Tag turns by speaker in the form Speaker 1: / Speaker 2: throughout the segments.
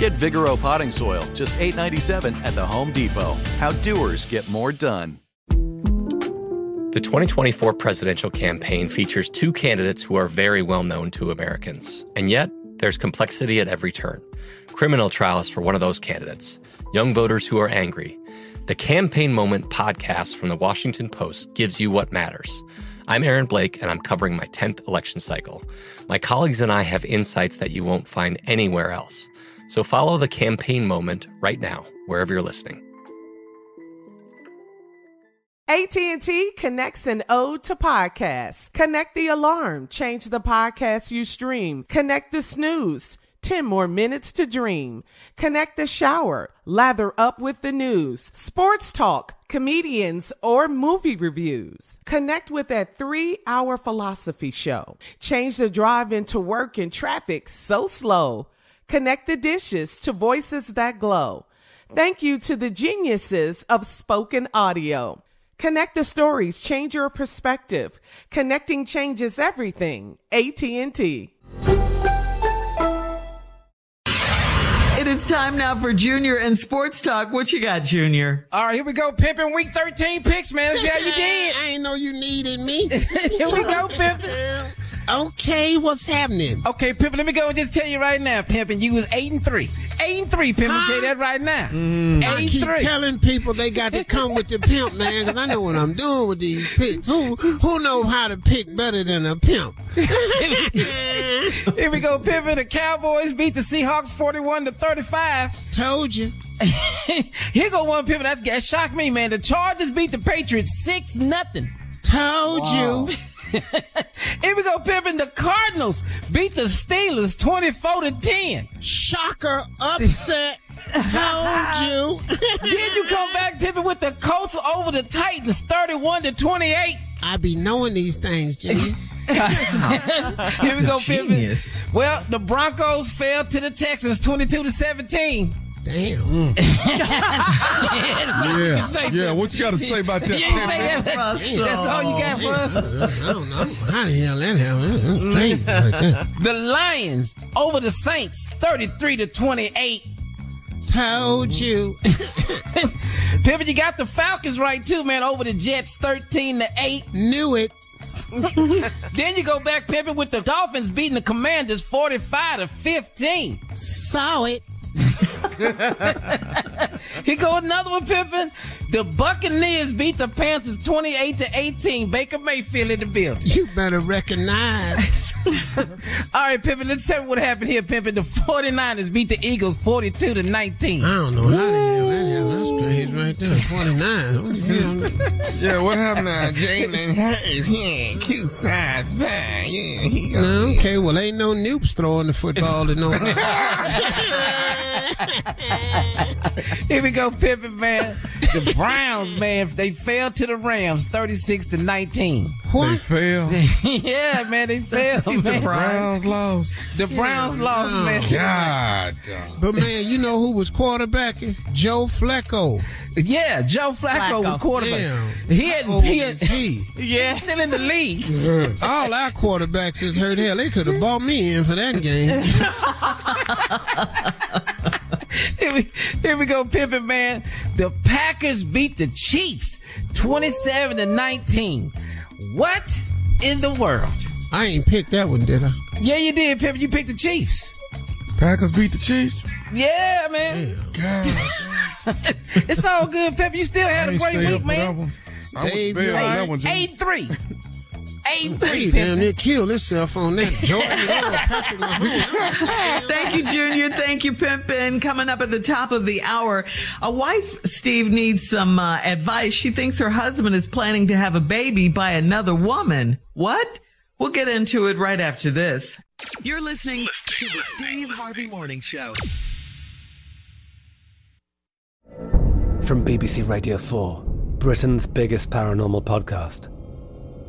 Speaker 1: Get Vigoro potting soil, just $8.97 at the Home Depot. How doers get more done.
Speaker 2: The 2024 presidential campaign features two candidates who are very well known to Americans. And yet, there's complexity at every turn. Criminal trials for one of those candidates, young voters who are angry. The Campaign Moment podcast from the Washington Post gives you what matters. I'm Aaron Blake, and I'm covering my 10th election cycle. My colleagues and I have insights that you won't find anywhere else. So follow the campaign moment right now, wherever you're listening.
Speaker 3: AT&T connects an ode to podcasts. Connect the alarm, change the podcast you stream. Connect the snooze, 10 more minutes to dream. Connect the shower, lather up with the news, sports talk, comedians, or movie reviews. Connect with that three hour philosophy show. Change the drive into work in traffic so slow. Connect the dishes to voices that glow. Thank you to the geniuses of spoken audio. Connect the stories, change your perspective. Connecting changes everything. AT&T.
Speaker 4: It is time now for Junior and Sports Talk. What you got, Junior?
Speaker 5: All right, here we go. Pimping week 13 picks, man. Let's see how you did.
Speaker 6: I ain't know you needed me.
Speaker 5: here we go, Pimping.
Speaker 6: Okay, what's happening?
Speaker 5: Okay, Pimpin', let me go and just tell you right now, Pimpin', you was 8 and 3. 8 and 3, Pimpin', huh? tell you that right now.
Speaker 6: Mm. 8 I keep three. telling people they got to come with the pimp, man, because I know what I'm doing with these picks. Who who knows how to pick better than a pimp?
Speaker 5: Here we go, Pimpin'. The Cowboys beat the Seahawks 41 to 35.
Speaker 6: Told you.
Speaker 5: Here go one, Pimpin', that, that shocked me, man. The Chargers beat the Patriots 6 nothing.
Speaker 6: Told wow. you.
Speaker 5: Here we go, Pimpin. The Cardinals beat the Steelers 24 to 10.
Speaker 6: Shocker, upset. Told you.
Speaker 5: then you come back, Pimpin, with the Colts over the Titans 31 to 28.
Speaker 6: I be knowing these things, Jimmy.
Speaker 5: Here we go, Pimpin. Well, the Broncos fell to the Texans 22 to 17.
Speaker 6: Damn. Mm.
Speaker 7: yeah. yeah. What you got to say about that?
Speaker 5: Yeah, that. That's all you got for us.
Speaker 6: I don't know. How the hell that happened? crazy right
Speaker 5: The Lions over the Saints, thirty-three to twenty-eight.
Speaker 6: Told you.
Speaker 5: Pimpin', you got the Falcons right too, man. Over the Jets, thirteen to eight.
Speaker 6: Knew it.
Speaker 5: then you go back pimping with the Dolphins beating the Commanders 45 to 15.
Speaker 6: Saw it.
Speaker 5: Here go another one, Pippin. The Buccaneers beat the Panthers 28 to 18. Baker Mayfield in the building.
Speaker 6: You better recognize.
Speaker 5: All right, Pippin, let's tell you what happened here, Pippin. The 49ers beat the Eagles 42 to 19.
Speaker 6: I don't know how the hell that happened. That's crazy right there. 49.
Speaker 7: yeah, what happened now? Jalen Hurts, yeah, cute size Yeah, he
Speaker 6: no, okay, well, ain't no noobs throwing the football to no.
Speaker 5: Here we go, Pippin, man. The Browns, man, they fell to the Rams 36 to 19.
Speaker 7: What? They fell?
Speaker 5: yeah, man, they fell, man.
Speaker 7: The Browns lost.
Speaker 5: The Browns yeah, lost, no. man.
Speaker 7: Oh, God.
Speaker 6: But, man, you know who was quarterbacking? Joe Flacco.
Speaker 5: Yeah, Joe Flacco, Flacco. was quarterback.
Speaker 6: Damn.
Speaker 5: He had, he, had,
Speaker 6: he?
Speaker 5: yeah, still in the league.
Speaker 6: All our quarterbacks is hurt. Hell, they could have bought me in for that game.
Speaker 5: here, we, here we go, Pippin man. The Packers beat the Chiefs 27 to 19. What in the world?
Speaker 6: I ain't picked that one, did I?
Speaker 5: Yeah, you did, Pippin. You picked the Chiefs.
Speaker 7: Packers beat the Chiefs?
Speaker 5: Yeah, man.
Speaker 7: God.
Speaker 5: it's all good, Pep. You still had
Speaker 7: I
Speaker 5: a
Speaker 7: ain't
Speaker 5: great
Speaker 7: stay up
Speaker 5: week,
Speaker 7: that
Speaker 5: man.
Speaker 7: one. I
Speaker 6: Dave,
Speaker 7: bailed
Speaker 6: you
Speaker 7: on that one,
Speaker 5: Eight three. Eight
Speaker 6: He
Speaker 5: three.
Speaker 6: damn
Speaker 5: Pimpin'.
Speaker 6: near killed himself on that. Jordan Love, Patrick Mahomes.
Speaker 4: Thank you, Junior. Thank you, Pimpin. Coming up at the top of the hour, a wife, Steve, needs some uh, advice. She thinks her husband is planning to have a baby by another woman. What? We'll get into it right after this.
Speaker 8: You're listening to the Steve Harvey Morning Show.
Speaker 9: From BBC Radio 4, Britain's biggest paranormal podcast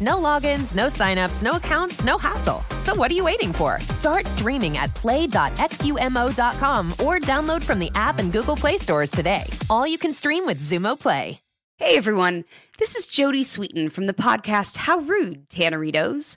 Speaker 10: No logins, no signups, no accounts, no hassle. So what are you waiting for? Start streaming at play.xumo.com or download from the app and Google Play stores today. All you can stream with Xumo Play.
Speaker 11: Hey everyone, this is Jodie Sweetin from the podcast How Rude, Tanneritos.